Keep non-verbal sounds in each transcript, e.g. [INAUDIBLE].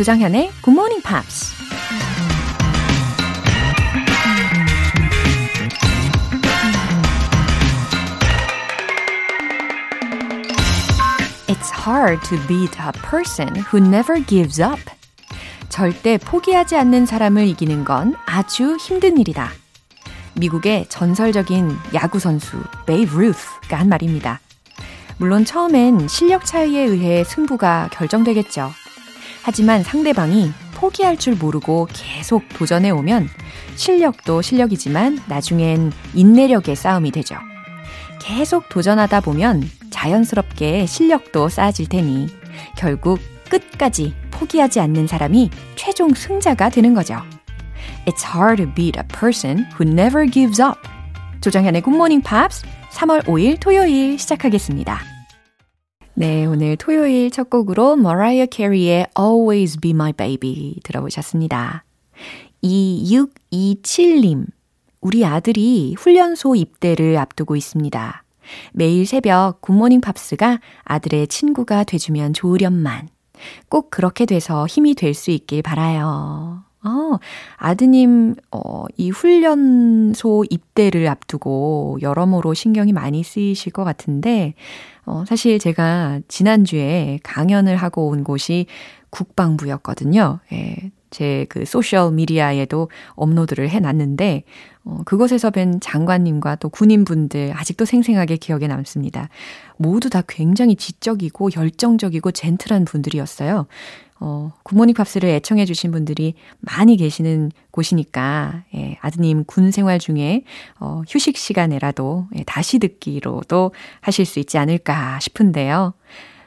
조장현의 Good Morning Pops. It's hard to beat a person who never gives up. 절대 포기하지 않는 사람을 이기는 건 아주 힘든 일이다. 미국의 전설적인 야구 선수 베이브 루스가 한 말입니다. 물론 처음엔 실력 차이에 의해 승부가 결정되겠죠. 하지만 상대방이 포기할 줄 모르고 계속 도전해 오면 실력도 실력이지만 나중엔 인내력의 싸움이 되죠. 계속 도전하다 보면 자연스럽게 실력도 쌓아질 테니 결국 끝까지 포기하지 않는 사람이 최종 승자가 되는 거죠. It's hard to beat a person who never gives up. 조정현의 Morning Pops 3월 5일 토요일 시작하겠습니다. 네, 오늘 토요일 첫 곡으로 머라이어 캐리의 Always Be My Baby 들어보셨습니다. 2627님, 우리 아들이 훈련소 입대를 앞두고 있습니다. 매일 새벽 굿모닝 팝스가 아들의 친구가 돼주면 좋으련만. 꼭 그렇게 돼서 힘이 될 수 있길 바라요. 어, 아드님, 어, 이 훈련소 입대를 앞두고 여러모로 신경이 많이 쓰이실 것 같은데, 어, 사실 제가 지난주에 강연을 하고 온 곳이 국방부였거든요. 예, 제 그 소셜 미디어에도 업로드를 해놨는데, 어, 그곳에서 뵌 장관님과 또 군인분들 아직도 생생하게 기억에 남습니다. 모두 다 굉장히 지적이고 열정적이고 젠틀한 분들이었어요. 어, 굿모닝 팝스를 애청해 주신 분들이 많이 계시는 곳이니까, 예, 아드님 군 생활 중에, 어, 휴식 시간에라도, 예, 다시 듣기로도 하실 수 있지 않을까 싶은데요.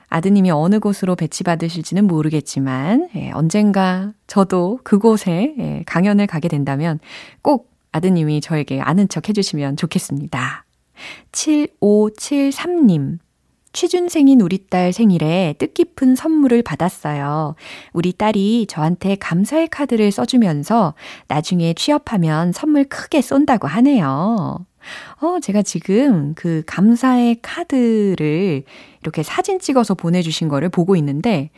아드님이 어느 곳으로 배치받으실지는 모르겠지만, 예, 언젠가 저도 그곳에 예, 강연을 가게 된다면 꼭 아드님이 저에게 아는 척 해주시면 좋겠습니다. 7573님. 취준생인 우리 딸 생일에 뜻깊은 선물을 받았어요. 우리 딸이 저한테 감사의 카드를 써주면서 나중에 취업하면 선물 크게 쏜다고 하네요. 어, 제가 지금 그 감사의 카드를 이렇게 사진 찍어서 보내주신 거를 보고 있는데,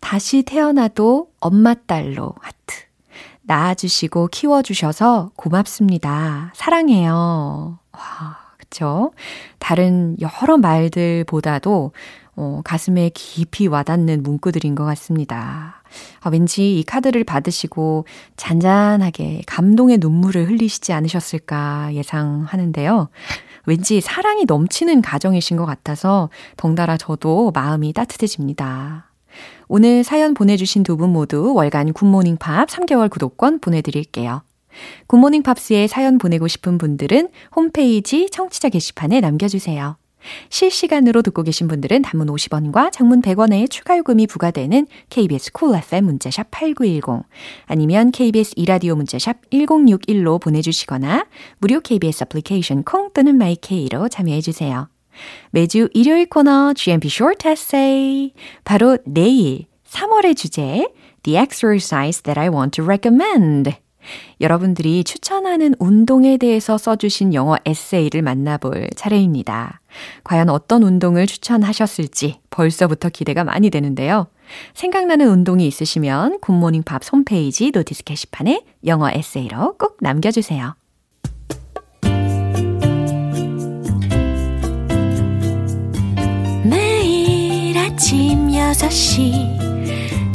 다시 태어나도 엄마 딸로 하트. 낳아주시고 키워주셔서 고맙습니다. 사랑해요. 와. 그쵸? 다른 여러 말들보다도 어, 가슴에 깊이 와닿는 문구들인 것 같습니다. 아, 왠지 이 카드를 받으시고 잔잔하게 감동의 눈물을 흘리시지 않으셨을까 예상하는데요. 왠지 사랑이 넘치는 가정이신 것 같아서 덩달아 저도 마음이 따뜻해집니다. 오늘 사연 보내주신 두 분 모두 월간 굿모닝 팝 3개월 구독권 보내드릴게요. 굿모닝 팝스에 사연 보내고 싶은 분들은 홈페이지 청취자 게시판에 남겨주세요. 실시간으로 듣고 계신 분들은 단문 50원과 장문 100원의 추가 요금이 부과되는 KBS 콜 cool FM 문자샵 8910 아니면 KBS 이라디오 문자샵 1061로 보내주시거나 무료 KBS 애플리케이션 콩 또는 마이케이로 참여해 주세요. 매주 일요일 코너 GMP Short Essay 바로 내일 3월의 주제 The Exercise That I Want to Recommend 여러분들이 추천하는 운동에 대해서 써주신 영어 에세이를 만나볼 차례입니다. 과연 어떤 운동을 추천하셨을지 벌써부터 기대가 많이 되는데요. 생각나는 운동이 있으시면 굿모닝 팝 홈페이지 notice 게시판에 영어 에세이로 꼭 남겨주세요. 매일 아침 6시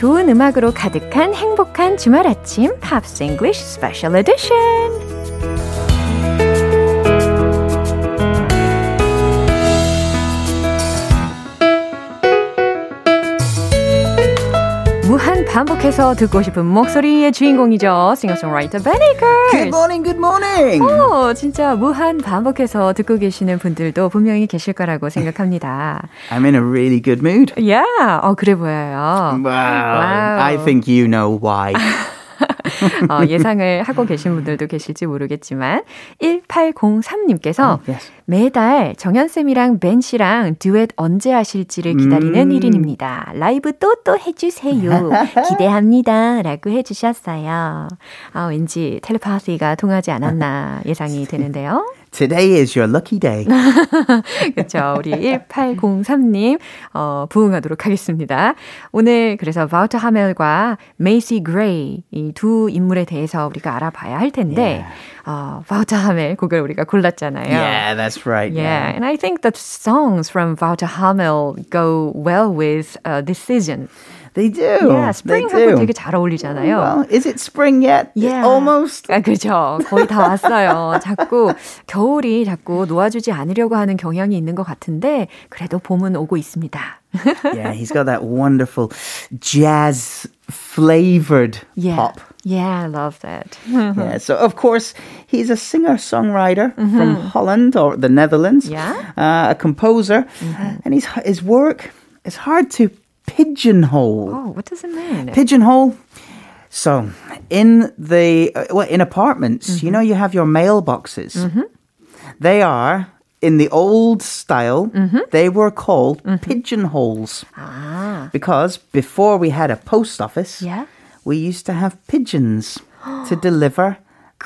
좋은 음악으로 가득한 행복한 주말 아침 Pops English Special Edition. 반복해서 듣고 싶은 목소리의 주인공이죠. 싱어송라이터 베니커. Good morning, good morning. 오, 진짜 무한 반복해서 듣고 계시는 분들도 분명히 계실 거라고 생각합니다. I'm in a really good mood. Yeah, 어 그래 보여요. Wow. wow. I think you know why. 어, 예상을 하고 계신 분들도 계실지 모르겠지만 1803님께서 oh, yes. 매달 정연쌤이랑 벤 씨랑 듀엣 언제 하실지를 기다리는 음. 1인입니다. 라이브 또또 해주세요. [LAUGHS] 기대합니다. 라고 해주셨어요. 아, 왠지 텔레파시가 통하지 않았나 예상이 되는데요. Today is your lucky day. 그렇죠. 우리 1803님 어, 부응하도록 하겠습니다. 오늘 그래서 바우터 하멜과 메이시 그레이 이 두 인물에 대해서 우리가 알아봐야 할 텐데 yeah. 어, 바우터 하멜 곡을 우리가 골랐잖아요. Yeah, that's right. Yeah, yeah. and I think the songs from Wouter Hamel go well with uh, this season. They do. Yeah, spring하고 되게 잘 어울리잖아요. Well, is it spring yet? Yeah. Almost. 아, 그죠. 거의 다 왔어요. 자꾸 겨울이 자꾸 놓아주지 않으려고 하는 경향이 있는 것 같은데 그래도 봄은 오고 있습니다. [LAUGHS] yeah, he's got that wonderful jazz flavored yeah. pop. Yeah, I love that. yeah, so of course he's a singer-songwriter mm-hmm. from Holland or the Netherlands. Yeah, uh, a composer, mm-hmm. and his his work is hard to pigeonhole. Oh, what does it mean? Pigeonhole. So, in the uh, well, in apartments, mm-hmm. you know, you have your mailboxes. Mm-hmm. They are in the old style. Mm-hmm. They were called mm-hmm. pigeonholes ah. because before we had a post office, yeah. we used to have pigeons [GASPS] to deliver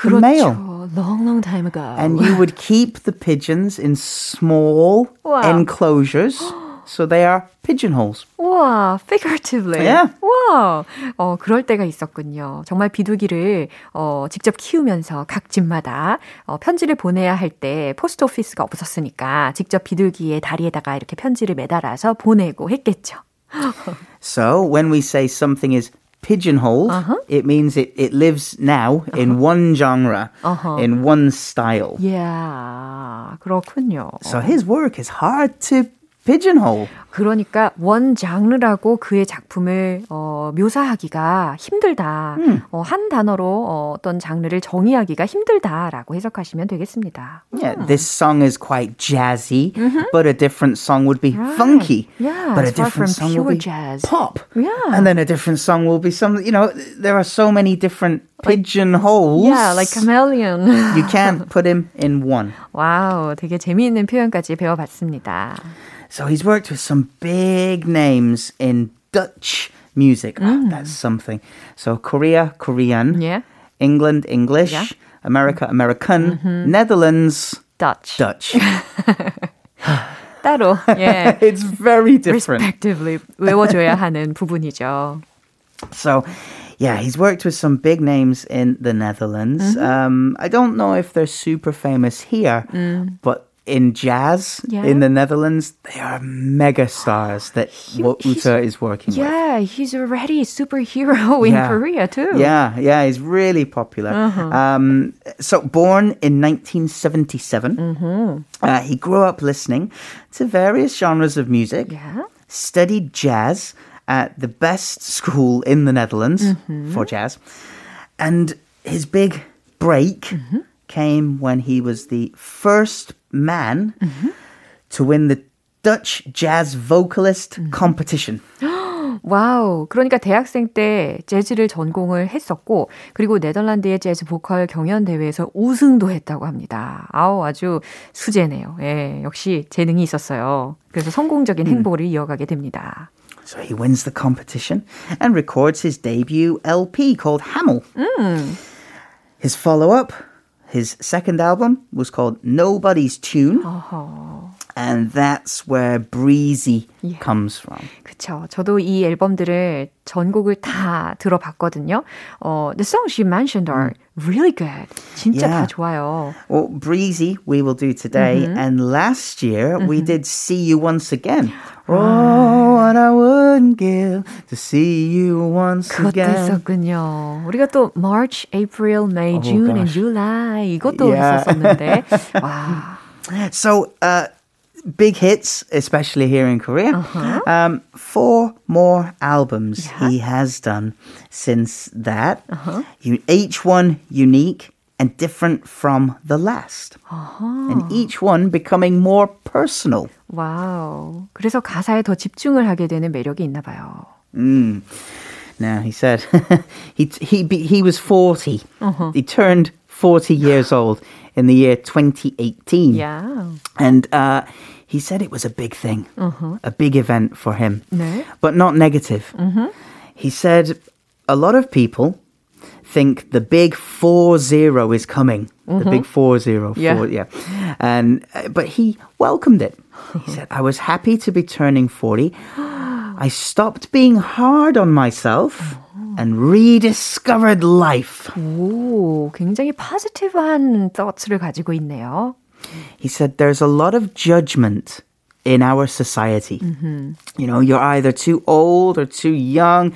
the mail. Long, long time ago. And you would keep the pigeons in small wow. enclosures. [GASPS] So they are pigeonholes. 와, figuratively. Yeah. 와, 어, 그럴 때가 있었군요. 정말 비둘기를 어, 직접 키우면서 각 집마다 어, 편지를 보내야 할 때 포스트 오피스가 없었으니까 직접 비둘기의 다리에다가 이렇게 편지를 매달아서 보내고 했겠죠. [LAUGHS] [LAUGHS] so when we say something is pigeonholed, uh-huh. it means it, it lives now uh-huh. in one genre, uh-huh. in one style. Yeah, 그렇군요. So his work is hard to pigeonhole. 그러니까 원 장르라고 그의 작품을 어, 묘사하기가 힘들다. 음. 어, 한 단어로 어, 어떤 장르를 정의하기가 힘들다라고 해석하시면 되겠습니다. Yeah, this song is quite jazzy, mm-hmm. but a different song would be right. funky. Yeah, but a different song will be jazz. pop. Yeah, and then a different song will be some. You know, there are so many different pigeonholes. Yeah, like chameleon. you can't put him in one. 와우, 되게 재미있는 표현까지 배워봤습니다. So he's worked with some big names in Dutch music. Mm. Oh, that's something. So Korea, Korean. Yeah. England, English. Yeah. America, American. Mm-hmm. Netherlands, Dutch. Dutch. 따로, 예. it's very different. Respectively 외워줘야 하는 부분이죠. So, yeah, he's worked with some big names in the Netherlands. Mm-hmm. Um, I don't know if they're super famous here, mm. but in jazz yeah. in the Netherlands, they are mega stars that [GASPS] he, Uta is working yeah, with. Yeah, he's already a superhero [LAUGHS] in yeah. Korea too. Yeah, yeah, he's really popular. Uh-huh. Um, so, born in 1977, mm-hmm. uh, he grew up listening to various genres of music, yeah. studied jazz at the best school in the Netherlands mm-hmm. for jazz, and his big break mm-hmm. Came when he was the first man mm-hmm. to win the Dutch Jazz Vocalist mm-hmm. Competition. Wow. 그러니까 대학생 때 재즈를 전공을 했었고, 그리고 네덜란드의 재즈 보컬 경연 대회에서 우승도 했다고 합니다. 아우, 아주 수재네요. 예, 역시 재능이 있었어요. 그래서 성공적인 행보를 이어가게 됩니다. So he wins the competition and records his debut LP called Hamel. 음. His follow up his second album was called Nobody's Tune. And that's where Breezy yeah. comes from. 그쵸. 저도 이 앨범들을 전곡을 다 들어봤거든요. 어, the songs you mentioned are really good. 진짜 yeah. 다 좋아요. Well, Breezy we will do today. Mm-hmm. And last year we did See You Once Again. [GASPS] Oh, what I wouldn't give to see you once 그것도 again. 있었군요. 우리가 또 March, April, May, Oh, June, and gosh. July 이것도 Yeah. 했었었는데 [LAUGHS] 와. So, uh, big hits, especially here in Korea. Uh-huh. Um, four more albums yeah. he has done since that. Uh-huh. You, each one unique and different from the last. Uh-huh. And each one becoming more personal. 와우. 그래서 가사에 더 집중을 하게 되는 매력이 있나 봐요. 음. Now he said [LAUGHS] he he he was 40. Uh-huh. He turned 40 years old in the year 2018. Yeah. And uh, he said it was a big thing, uh-huh. a big event for him, 네. but not negative. Uh-huh. He said a lot of people think the big 4-0 is coming. The big 4-0. Yeah. Four, yeah. And, uh, but he welcomed it. He said, [LAUGHS] I was happy to be turning 40. I stopped being hard on myself and rediscovered life. 오, 굉장히 포지티브한 thoughts를 가지고 있네요. He said there's a lot of judgment in our society. Mm-hmm. You know, you're either too old or too young,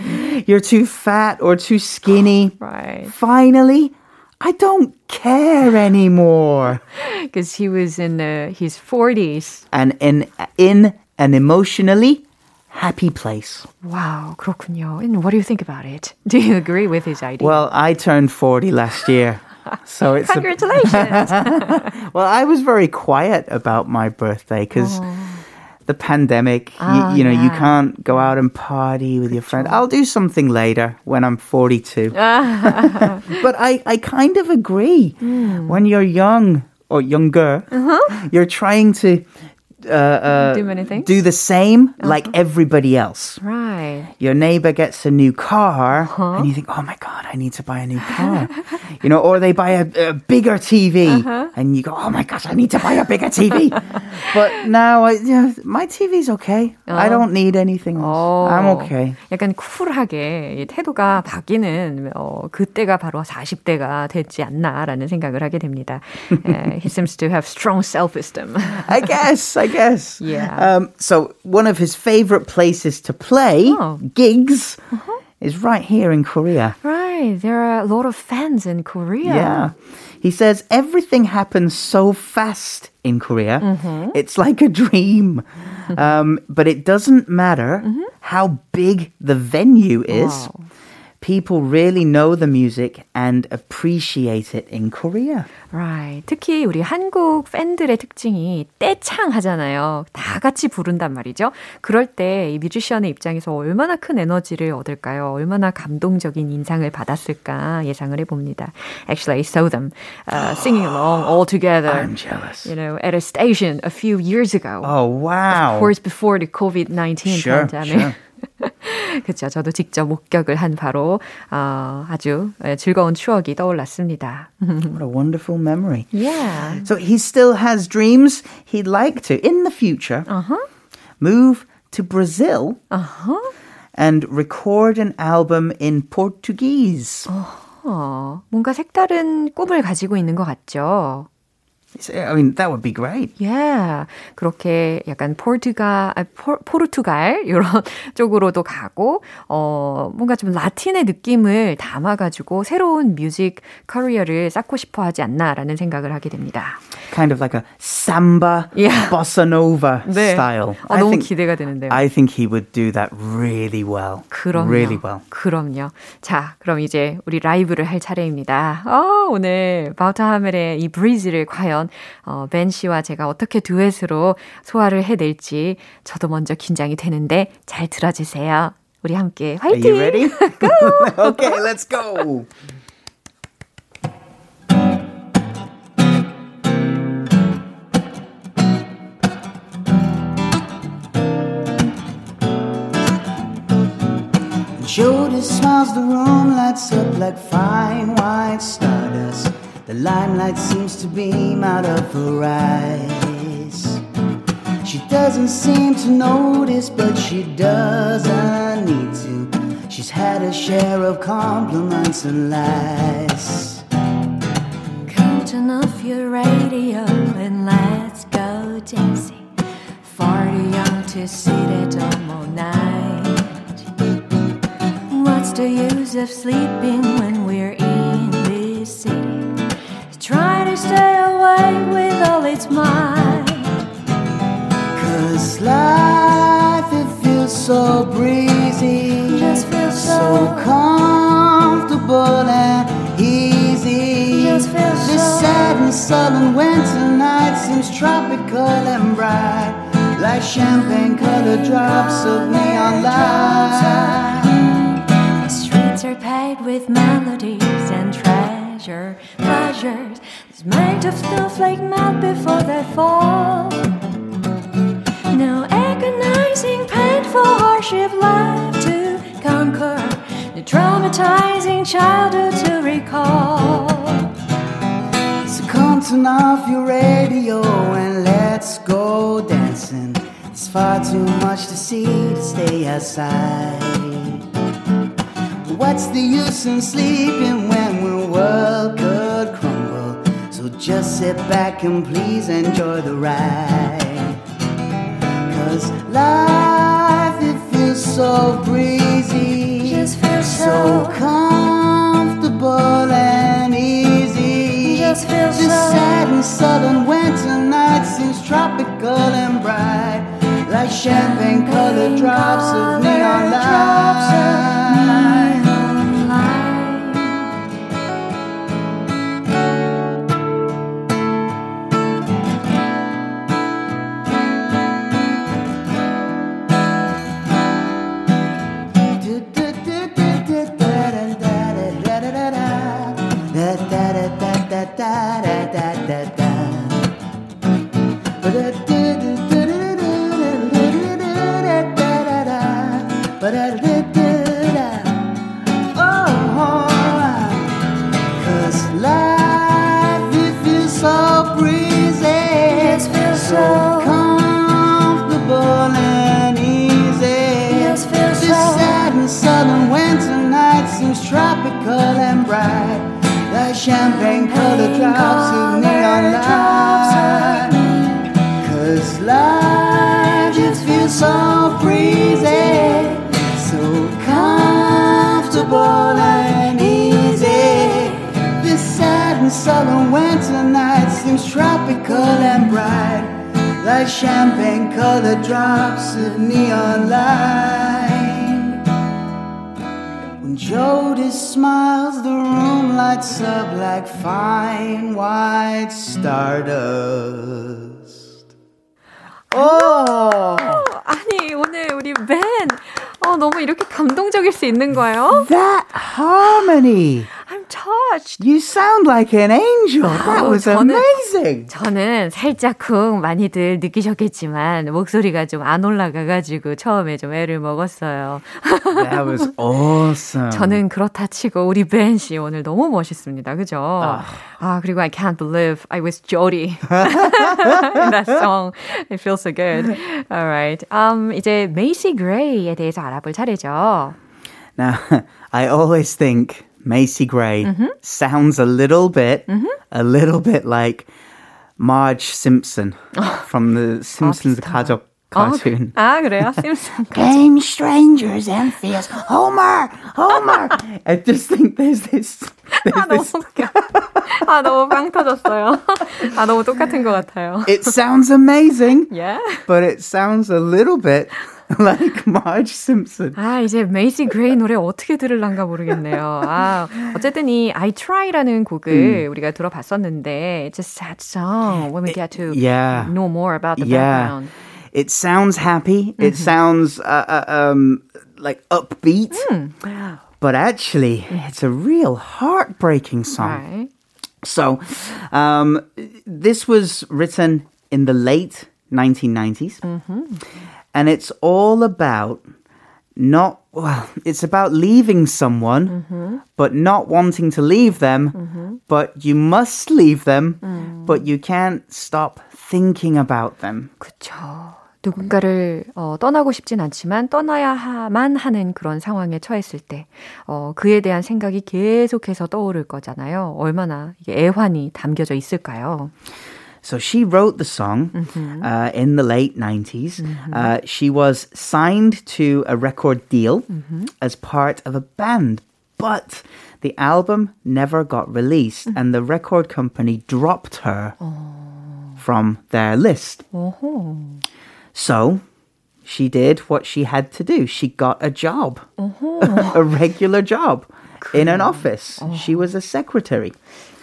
you're too fat or too skinny. right. [GASPS] Finally, I don't care anymore. [LAUGHS] Because he was in uh, his 40s. And in, in an emotionally happy place. Wow, 그렇군요. And what do you think about it? [LAUGHS] Do you agree with his idea? Well, I turned 40 last year. So it's [LAUGHS] congratulations. A... [LAUGHS] well, I was very quiet about my birthday because oh. the pandemic. Oh, you, you, know, yeah. you can't go out and party with your friend. I'll do something later when I'm 42. [LAUGHS] but I, I kind of agree. Mm. When you're young or younger, uh-huh. you're trying to uh, uh, do many things. Do the same uh-huh. like everybody else. Right. Your neighbor gets a new car, uh-huh. and you think, "Oh my god, I need to buy a new car," [LAUGHS] you know, or they buy a, a bigger TV, uh-huh. and you go, "Oh my gosh, I need to buy a bigger TV." [LAUGHS] but now, I, you know, my TV's okay. I oh. don't need anything else. Oh. I'm okay. 약간 쿨하게 태도가 바뀌는 어, 그때가 바로 40대가 됐지 않나라는 생각을 하게 됩니다. [LAUGHS] he seems to have strong self-esteem. I guess. I guess. Yeah. Um, so one of his favorite places to play oh. gigs uh-huh. is right here in Korea. Right. There are a lot of fans in Korea. Yeah. He says everything happens so fast in Korea. Mm-hmm. It's like a dream. [LAUGHS] Um, but it doesn't matter mm-hmm. how big the venue is. Wow people really know the music and appreciate it in Korea. Right. 특히 우리 한국 팬들의 특징이 떼창하잖아요. 다 같이 부른단 말이죠. 그럴 때 이 뮤지션의 입장에서 얼마나 큰 에너지를 얻을까요? 얼마나 감동적인 인상을 받았을까 예상을 해봅니다. Actually, I saw them uh, singing along all together. I'm jealous. You know, at a station a few years ago. Oh, wow. Of course, before the COVID-19 sure, pandemic. Sure. 그렇죠. 저도 직접 목격을 한 바로 어, 아주 즐거운 추억이 떠올랐습니다. What a wonderful memory. Yeah. So he still has dreams he'd like to in the future uh-huh. move to Brazil uh-huh. and record an album in Portuguese. 어, 뭔가 색다른 꿈을 가지고 있는 것 같죠. I mean, that would be great. Yeah. 그렇게 약간 포르투갈, 아, 포, 포르투갈 [LAUGHS] 이런 쪽으로도 가고 어 뭔가 좀 라틴의 느낌을 담아가지고 새로운 music career를 쌓고 싶어 하지 않나라는 생각을 하게 됩니다. Kind of like a samba, yeah. bossa nova [LAUGHS] 네. style. 어, I 너무 think, 기대가 되는데요. I think he would do that really well. 그럼요. Really well. 그럼요. 자, 그럼 이제 우리 라이브를 할 차례입니다. 어, 오늘 바우터 하멜의 이 Breeze를 과연 어, 벤 씨와 제가 어떻게 듀엣으로 소화를 해낼지 저도 먼저 긴장이 되는데 잘 들어주세요. 우리 함께 화이팅! Are you ready? go! okay, let's go! Jody smiles, the room lights up like fine white stardust. The limelight seems to beam out of her eyes. She doesn't seem to notice, but she doesn't need to. She's had a share of compliments and lies. Come turn off your radio and let's go dancing. Far too young to sit at home all night. What's the use of sleeping when we're? Try to stay away with all its might. Cause life, it feels so breezy. Just feels so so comfortable and easy. Just feels this so- sad and sullen winter night seems tropical and bright, like champagne colored drops of neon light. The streets are paved with melodies and treasure, pleasures. It's made of snowflake melt before they fall. No agonizing, painful hardship left to conquer. No traumatizing childhood to recall. So come turn off your radio and let's go dancing. It's far too much to see to stay outside. What's the use in sleeping when the world could crumble? So just sit back and please enjoy the ride. Cause life, it feels so breezy. Just feels so so- comfortable and easy. Just feels This so- sad and southern winter night seems tropical and bright, like champagne colored drops of neon light. Neon light. When Jody smiles, the room lights up like fine white stardust. Oh, 아니 오늘 우리 벤 어, 너무 이렇게 감동적일 수 있는 거예요? that harmony! I'm touched. You sound like an angel. That was 저는- amazing. 저는 살짝쿵 많이들 느끼셨겠지만 목소리가 좀 안 올라가가지고 처음에 좀 애를 먹었어요. That was awesome. 저는 그렇다 치고 우리 벤 씨 오늘 너무 멋있습니다. 그죠? 아, 그리고 I can't believe I was Jody that song. It feels so good. Alright. Um, 이제 메이시 그레이에 대해서 알아볼 차례죠. Now, I always think Macy Gray sounds a little bit, a little bit like Marge Simpson [LAUGHS] from the Simpsons 가족 cartoon. 아, 그래요? 심슨. Game strangers and fears. Homer, Homer. [LAUGHS] I just think there's this. 아, There's 너무 this 웃겨. 아, 너무 빵 터졌어요. 아, 너무 똑같은 것 같아요. it sounds amazing, [LAUGHS] Yeah. but it sounds a little bit [LAUGHS] like Marge Simpson. 아, 이제 메이시 그레이 노래 어떻게 들을란가 모르겠네요. 아, 어쨌든 이 I Try라는 곡을 우리가 들어봤었는데 it's a sad song when we get to Yeah. know more about the Yeah. background. It sounds happy. It sounds uh, uh, um, like upbeat. But actually, it's a real heartbreaking song. Right. So, um, this was written in the late 1990s. And it's all about not, well, it's about leaving someone, but not wanting to leave them, but you must leave them, but you can't stop thinking about them. 그쵸. 누군가를 어, 떠나고 싶진 않지만 떠나야만 하는 그런 상황에 처했을 때 어, 그에 대한 생각이 계속해서 떠오를 거잖아요. 얼마나 이게 애환이 담겨져 있을까요? So she wrote the song uh, in the late 90s. Uh, she was signed to a record deal as part of a band, but the album never got released, and the record company dropped her from their list. So she did what she had to do. She got a job, [LAUGHS] a regular job in an office. She was a secretary.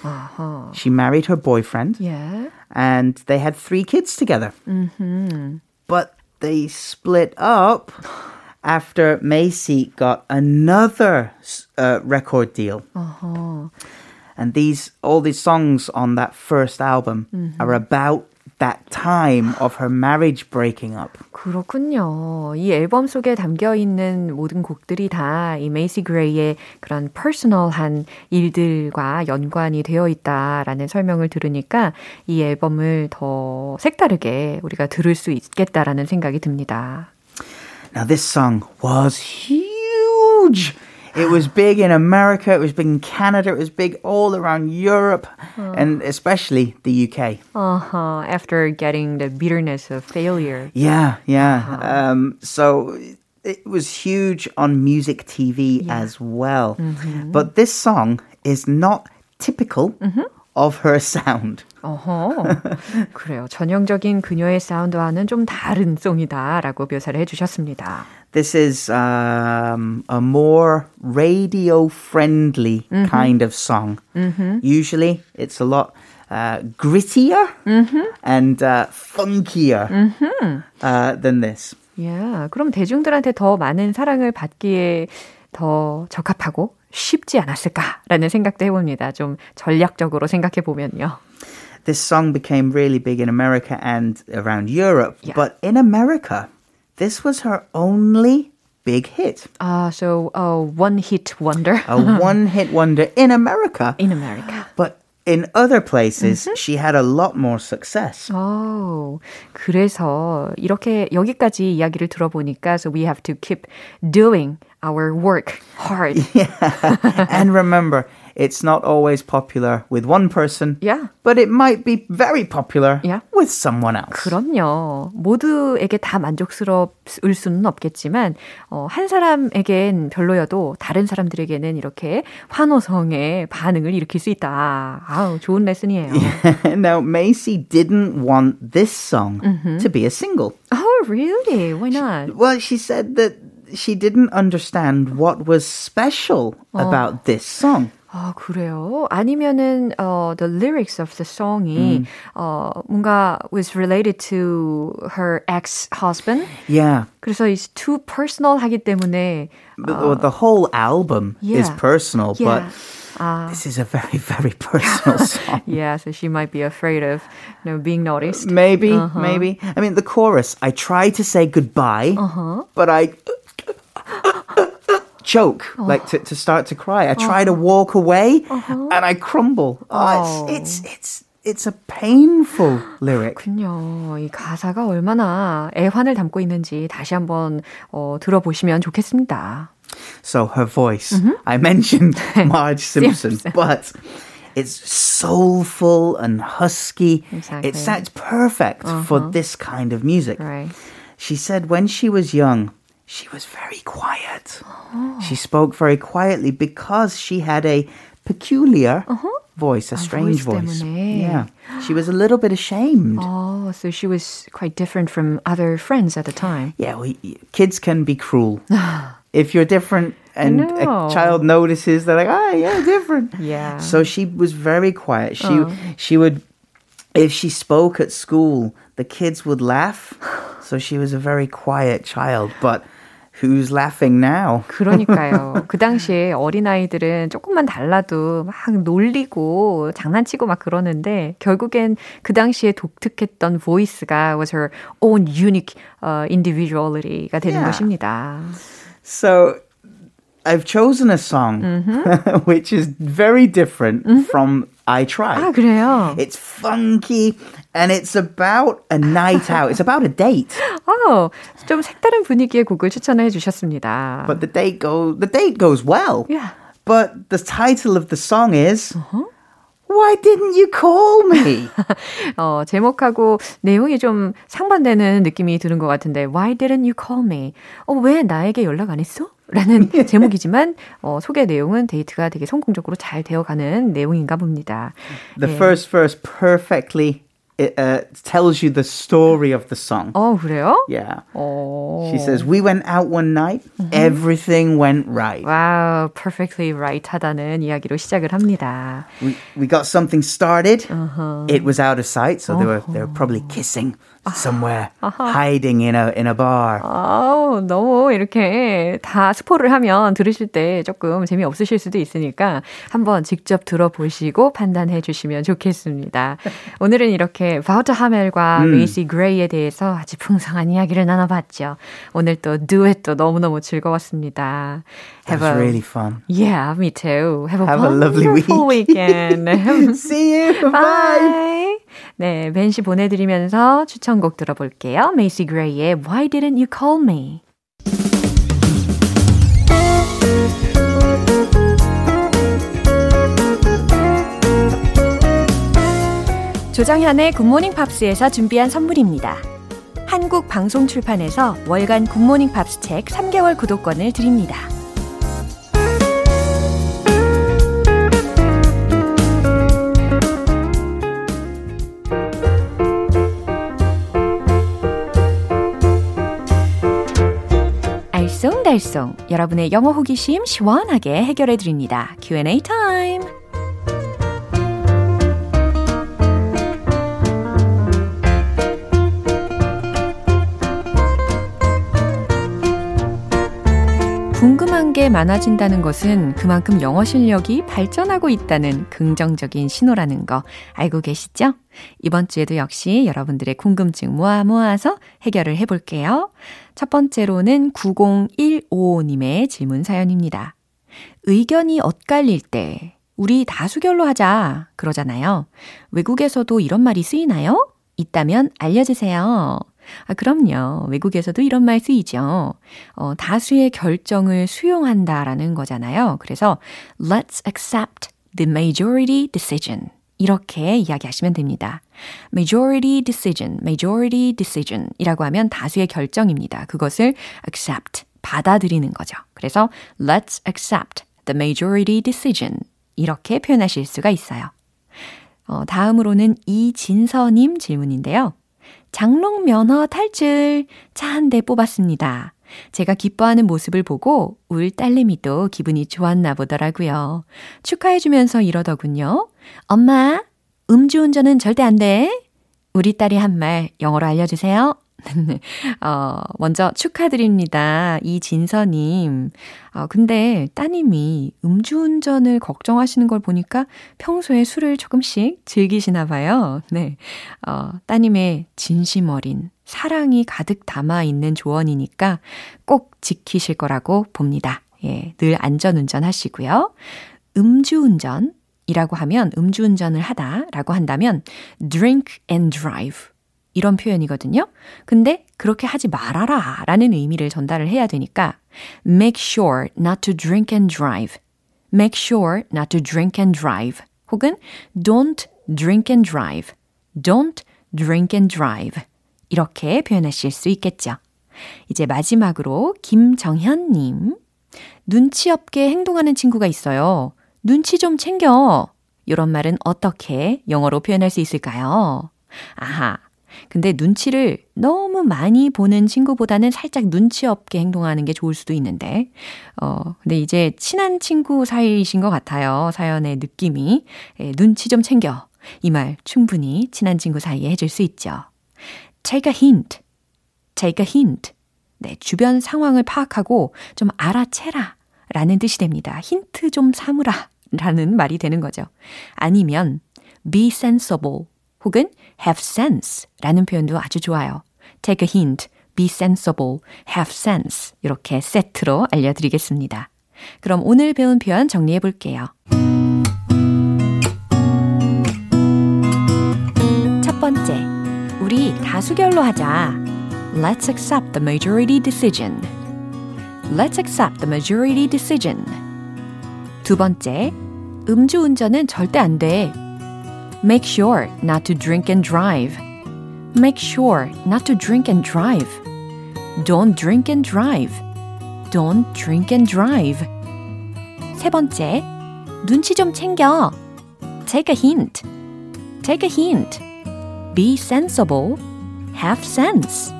Uh-huh. She married her boyfriend Yeah. and they had three kids together. Mm-hmm. But they split up after Macy got another uh, record deal. Uh-huh. And these all these songs on that first album mm-hmm. are about that time of her marriage breaking up. 그렇군요. 이 앨범 속에 담겨 있는 모든 곡들이 다 이 메이시 그레이의 그런 퍼스널한 일들과 연관이 되어 있다라는 설명을 들으니까 이 앨범을 더 색다르게 우리가 들을 수 있겠다라는 생각이 듭니다. Now this song was huge. It was big in America, it was big in Canada, it was big all around Europe and especially the UK. Uh-huh. After getting the bitterness of failure. Yeah, yeah. Um, so it was huge on music TV as well. But this song is not typical of her sound. 어허. 그래요. 전형적인 그녀의 사운드와는 좀 다른 송이다라고 묘사를 해주셨습니다. This is um, a more radio friendly kind of song. Usually it's a lot uh, grittier and uh, funkier uh, than this. 야, 그럼 대중들한테 더 많은 사랑을 받기에 더 적합하고 쉽지 않았을까라는 생각도 해봅니다. 좀 전략적으로 생각해 보면요. This song became really big in America and around Europe. Yeah. But in America, this was her only big hit. 아, so uh, one hit wonder A one [LAUGHS] hit wonder in America. in America. But in other places, she had a lot more success. 오, 그래서 이렇게 여기까지 이야기를 들어보니까 so we have to keep doing our work hard. [LAUGHS] and remember, it's not always popular with one person, Yeah. but it might be very popular Yeah. with someone else. 그럼요. 모두에게 다 만족스러울 수는 없겠지만 어, 한 사람에겐 별로여도 다른 사람들에게는 이렇게 환호성의 반응을 일으킬 수 있다. 아우, 좋은 레슨이에요. [LAUGHS] now, Macy didn't want this song to be a single. Oh, really? Why not? Well, she said that she didn't understand what was special about this song. 아, 그래요? 아니면은 어, the lyrics of the song이 어, 뭔가 was related to her ex-husband. Yeah. 그래서 it's too personal 하기 때문에 The, well, the whole album is yeah. personal, yeah. but 아, this is a very, very personal song. [LAUGHS] yeah, so she might be afraid of you know, being noticed. Maybe, maybe. I mean, the chorus, I try to say goodbye, but I [LAUGHS] choke, like to, to start to cry. I try to walk away and I crumble. Oh, it's, it's, it's, it's a painful lyric. 군요. 이 가사가 얼마나 애환을 담고 있는지 다시 한번 어, 들어보시면 좋겠습니다. So her voice, I mentioned [LAUGHS] Marge [LAUGHS] Simpson, but it's soulful and husky. Exactly. It sounds perfect for this kind of music. Right. She said when she was young, she was very quiet. Oh. She spoke very quietly because she had a peculiar uh-huh. voice, a, a strange voice. voice. Yeah. She was a little bit ashamed. Oh, so she was quite different from other friends at the time. Yeah, well, kids can be cruel. [SIGHS] if you're different and a child notices, they're like, "Ah, yeah, different." yeah. So she was very quiet. She oh. she would if she spoke at school, the kids would laugh. So she was a very quiet child, but who's laughing now? 그러니까요. 그 당시에 어린아이들은 조금만 달라도 막 놀리고 장난치고 막 그러는데 결국엔 그 당시에 독특했던 보이스가 was her own unique uh, individuality가 되는 Yeah. 것입니다. So I've chosen a song which is very different from I Try. 아, 그래요? It's funky and it's about a night out. It's about a date. 어, 좀 색다른 분위기의 곡을 추천해 주셨습니다. But the date go the date goes well. Yeah. But the title of the song is Why didn't you call me? 어, 제목하고 내용이 좀 상반되는 느낌이 드는 것 같은데 Why didn't you call me? 어, 왜 나에게 연락 안 했어? 라는 제목이지만 어, 소개 내용은 데이트가 되게 성공적으로 잘 되어가는 내용인가 봅니다. The 예. first verse perfectly it uh, tells you the story of the song. 어, 그래요? Yeah. 오. She says, We went out one night, everything went right. Wow, perfectly right 하다는 이야기로 시작을 합니다. We, we got something started. It was out of sight, so they were they were probably kissing somewhere, hiding in a in a bar. 아우, 너무 이렇게 다 스포를 하면 들으실 때 조금 재미 없으실 수도 있으니까 한번 직접 들어보시고 판단해 주시면 좋겠습니다. [LAUGHS] 오늘은 이렇게 바우터 하멜과 메이시 그레이에 대해서 아주 풍성한 이야기를 나눠봤죠. 오늘 또 듀엣도 너무 너무 즐거웠습니다. That was really fun. Yeah, me too. Have a, Have a lovely week. weekend. [LAUGHS] See you. [LAUGHS] Bye. Bye. 네, 벤 씨 보내드리면서 추천곡 들어볼게요. 메이시 그레이의 Why Didn't You Call Me? 조정현의 굿모닝 팝스에서 준비한 선물입니다. 한국 방송 출판에서 월간 굿모닝 팝스 책 3개월 구독권을 드립니다. 알쏭달쏭 여러분의 영어 호기심 시원하게 해결해 드립니다. Q&A 타임. 게 많아진다는 것은 그만큼 영어 실력이 발전하고 있다는 긍정적인 신호라는 거 알고 계시죠? 이번 주에도 역시 여러분들의 궁금증 모아 모아서 해결을 해볼게요. 첫 번째로는 9015님의 질문 사연입니다. 의견이 엇갈릴 때 우리 다수결로 하자 그러잖아요. 외국에서도 이런 말이 쓰이나요? 있다면 알려주세요. 아, 그럼요. 외국에서도 이런 말 쓰이죠. 어, 다수의 결정을 수용한다라는 거잖아요. 그래서 let's accept the majority decision. 이렇게 이야기하시면 됩니다. majority decision, majority decision 이라고 하면 다수의 결정입니다. 그것을 accept, 받아들이는 거죠. 그래서 let's accept the majority decision 이렇게 표현하실 수가 있어요. 어, 다음으로는 이진서님 질문인데요. 장롱 면허 탈출 차 한 대 뽑았습니다. 제가 기뻐하는 모습을 보고 울 딸내미도 기분이 좋았나 보더라고요. 축하해주면서 이러더군요. 엄마, 음주운전은 절대 안 돼. 우리 딸이 한 말 영어로 알려주세요. 어, 먼저 축하드립니다. 이진서님. 어, 근데 따님이 음주운전을 걱정하시는 걸 보니까 평소에 술을 조금씩 즐기시나 봐요. 네. 어, 따님의 진심 어린 사랑이 가득 담아 있는 조언이니까 꼭 지키실 거라고 봅니다. 예, 늘 안전운전 하시고요. 음주운전 이라고 하면 음주운전을 하다라고 한다면 drink and drive 이런 표현이거든요. 근데 그렇게 하지 말아라 라는 의미를 전달을 해야 되니까 make sure not to drink and drive. make sure not to drink and drive. 혹은 don't drink and drive. don't drink and drive. 이렇게 표현하실 수 있겠죠. 이제 마지막으로 김정현 님. 눈치 없게 행동하는 친구가 있어요. 눈치 좀 챙겨. 이런 말은 어떻게 영어로 표현할 수 있을까요? 아하. 근데 눈치를 너무 많이 보는 친구보다는 살짝 눈치 없게 행동하는 게 좋을 수도 있는데, 어, 근데 이제 친한 친구 사이이신 것 같아요. 사연의 느낌이. 예, 눈치 좀 챙겨. 이 말 충분히 친한 친구 사이에 해줄 수 있죠. Take a hint. Take a hint. 네, 주변 상황을 파악하고 좀 알아채라. 라는 뜻이 됩니다. 힌트 좀 삼으라. 라는 말이 되는 거죠. 아니면 be sensible. 혹은 have sense 라는 표현도 아주 좋아요. take a hint, be sensible, have sense 이렇게 세트로 알려드리겠습니다. 그럼 오늘 배운 표현 정리해 볼게요. 첫 번째, 우리 다수결로 하자. Let's accept the majority decision. Let's accept the majority decision. 두 번째, 음주운전은 절대 안 돼. Make sure not to drink and drive. Make sure not to drink and drive. Don't drink and drive. Don't drink and drive. 세 번째, 눈치 좀 챙겨. Take a hint. Take a hint. be sensible, have sense.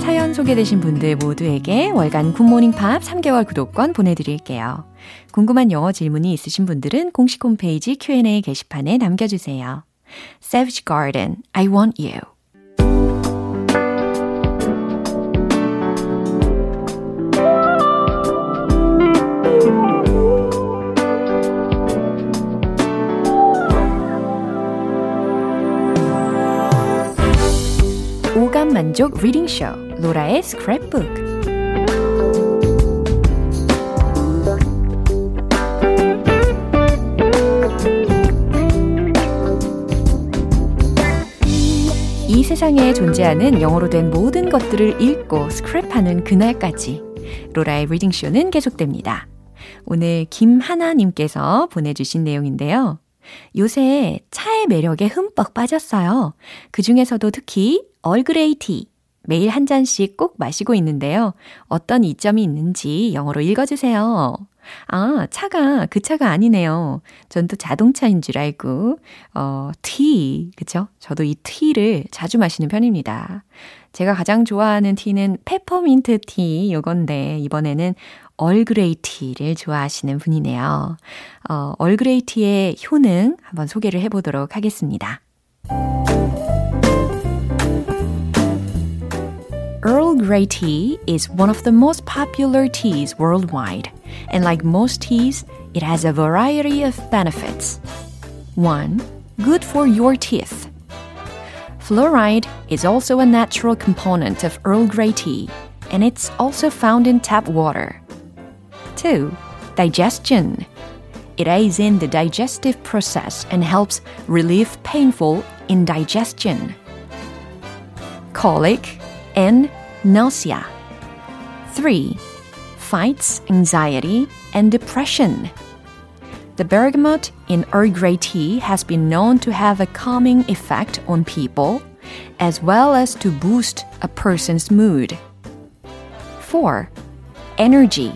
사연 소개되신 분들 모두에게 월간 굿모닝 팝 3개월 구독권 보내드릴게요. 궁금한 영어 질문이 있으신 분들은 공식 홈페이지 Q&A 게시판에 남겨주세요. Savage Garden, I want you. 만족 리딩 쇼 로라의 스크랩북 세상에 존재하는 영어로 된 모든 것들을 읽고 스크랩하는 그날까지 로라의 reading 쇼는 계속됩니다. 오늘 김하나님께서 보내주신 내용인데요. 요새 차의 매력에 흠뻑 빠졌어요. 그 중에서도 특히 얼그레이 티. 매일 한 잔씩 꼭 마시고 있는데요. 어떤 이점이 있는지 영어로 읽어주세요. 아, 차가 그 차가 아니네요. 전 또 자동차인 줄 알고, 어, 티, 그쵸? 저도 이 티를 자주 마시는 편입니다. 제가 가장 좋아하는 티는 페퍼민트 티 요건데, 이번에는 얼그레이 티를 좋아하시는 분이네요. 어, 얼그레이 티의 효능 한번 소개를 해보도록 하겠습니다. Grey tea is one of the most popular teas worldwide, and like most teas, it has a variety of benefits. 1. Good for your teeth. Fluoride is also a natural component of Earl Grey tea, and it's also found in tap water. 2. Digestion. It aids in the digestive process and helps relieve painful indigestion. Colic and nausea. 3. Fights anxiety and depression. The bergamot in Earl Grey tea has been known to have a calming effect on people, as well as to boost a person's mood. 4. Energy.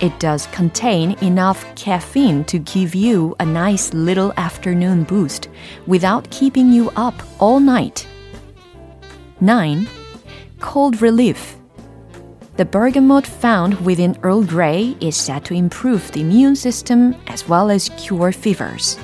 It does contain enough caffeine to give you a nice little afternoon boost without keeping you up all night. 9 Cold relief. The bergamot found within Earl Grey is said to improve the immune system as well as cure fevers.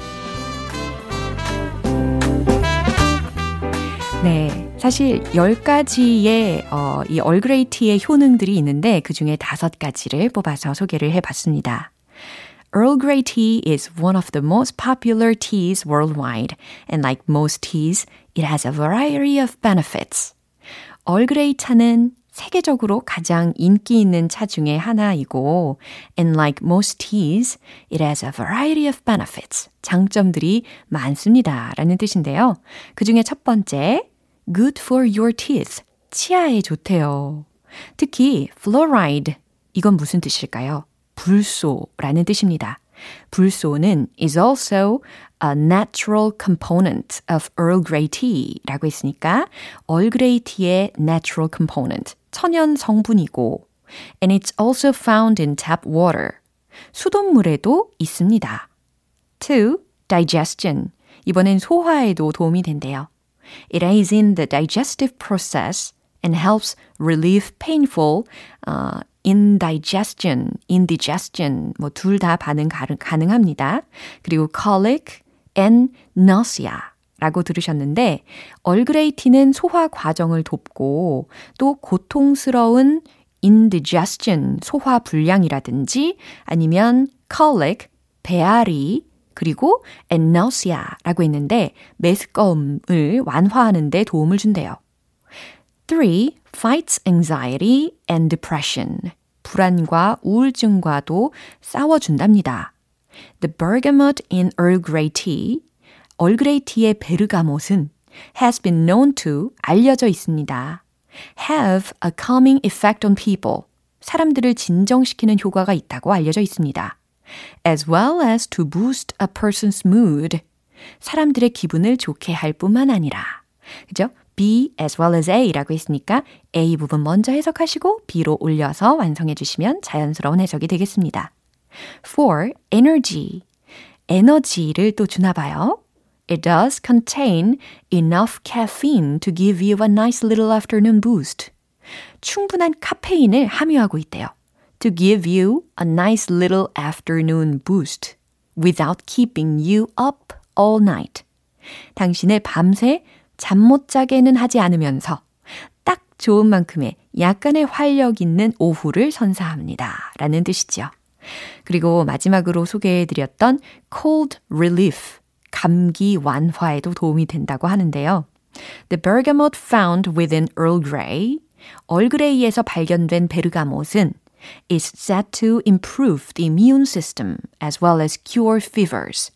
네. 사실 10가지의 어, 이 얼그레이 티의 효능들이 있는데 그 중에 다섯 가지를 뽑아서 소개를 해 봤습니다. Earl Grey tea is one of the most popular teas worldwide, and like most teas, it has a variety of benefits. 얼그레이 차는 세계적으로 가장 인기 있는 차 중에 하나이고, and like most teas, it has a variety of benefits. 장점들이 많습니다. 라는 뜻인데요. 그 중에 첫 번째, good for your teeth. 치아에 좋대요. 특히 fluoride. 이건 무슨 뜻일까요? 불소라는 뜻입니다. 불소는 is also a natural component of Earl Grey tea 라고 했으니까 얼그레이 티의 natural component, 천연 성분이고 and it's also found in tap water. 수돗물에도 있습니다. 2. digestion. 이번엔 소화에도 도움이 된대요. It aids in the digestive process and helps relieve painful uh, indigestion, indigestion 뭐 둘 다 반응 가능합니다. 그리고 colic and nausea 라고 들으셨는데 얼그레이 티는 소화 과정을 돕고 또 고통스러운 indigestion, 소화 불량이라든지 아니면 colic, 배앓이 그리고 and nausea라고 있는데 메스꺼움을 완화하는 데 도움을 준대요. 3. fights anxiety and depression. 불안과 우울증과도 싸워준답니다. The bergamot in Earl Grey tea, 얼그레이 티의 베르가못은 has been known to 알려져 있습니다. have a calming effect on people. 사람들을 진정시키는 효과가 있다고 알려져 있습니다. as well as to boost a person's mood. 사람들의 기분을 좋게 할 뿐만 아니라. 그죠? B as well as A라고 했으니까 A 부분 먼저 해석하시고 B로 올려서 완성해 주시면 자연스러운 해석이 되겠습니다. 4. Energy. 에너지를 또 주나 봐요. It does contain enough caffeine to give you a nice little afternoon boost. 충분한 카페인을 함유하고 있대요. To give you a nice little afternoon boost without keeping you up all night. 당신을 밤새 잠 못 자게는 하지 않으면서 딱 좋은 만큼의 약간의 활력 있는 오후를 선사합니다. 라는 뜻이죠. 그리고 마지막으로 소개해드렸던 cold relief, 감기 완화에도 도움이 된다고 하는데요. The bergamot found within Earl Grey, 얼그레이에서 발견된 베르가못은 is said to improve the immune system as well as cure fevers.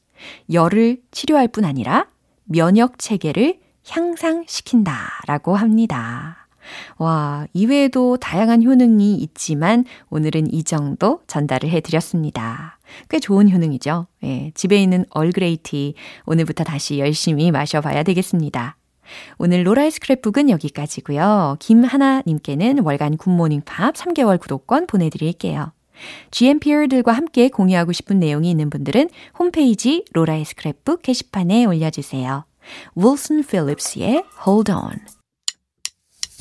열을 치료할 뿐 아니라 면역 체계를 향상시킨다라고 합니다. 와, 이외에도 다양한 효능이 있지만 오늘은 이 정도 전달을 해드렸습니다. 꽤 좋은 효능이죠. 예, 집에 있는 얼그레이티 오늘부터 다시 열심히 마셔봐야 되겠습니다. 오늘 로라의 스크랩북은 여기까지고요. 김하나님께는 월간 굿모닝 팝 3개월 구독권 보내드릴게요. GMPR들과 함께 공유하고 싶은 내용이 있는 분들은 홈페이지 로라의 스크랩북 게시판에 올려주세요. Wilson Phillips의 Hold On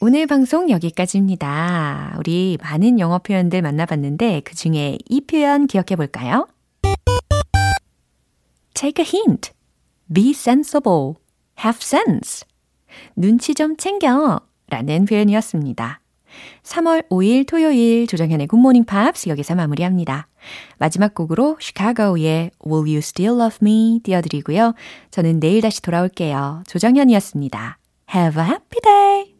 오늘 방송 여기까지입니다. 우리 많은 영어 표현들 만나봤는데 그 중에 이 표현 기억해 볼까요? Take a hint. Be sensible. Have sense. 눈치 좀 챙겨. 라는 표현이었습니다. 3월 5일 토요일 조정현의 굿모닝 팝스 여기서 마무리합니다. 마지막 곡으로 시카고의 Will You Still Love Me 띄워드리고요. 저는 내일 다시 돌아올게요. 조정현이었습니다. Have a happy day!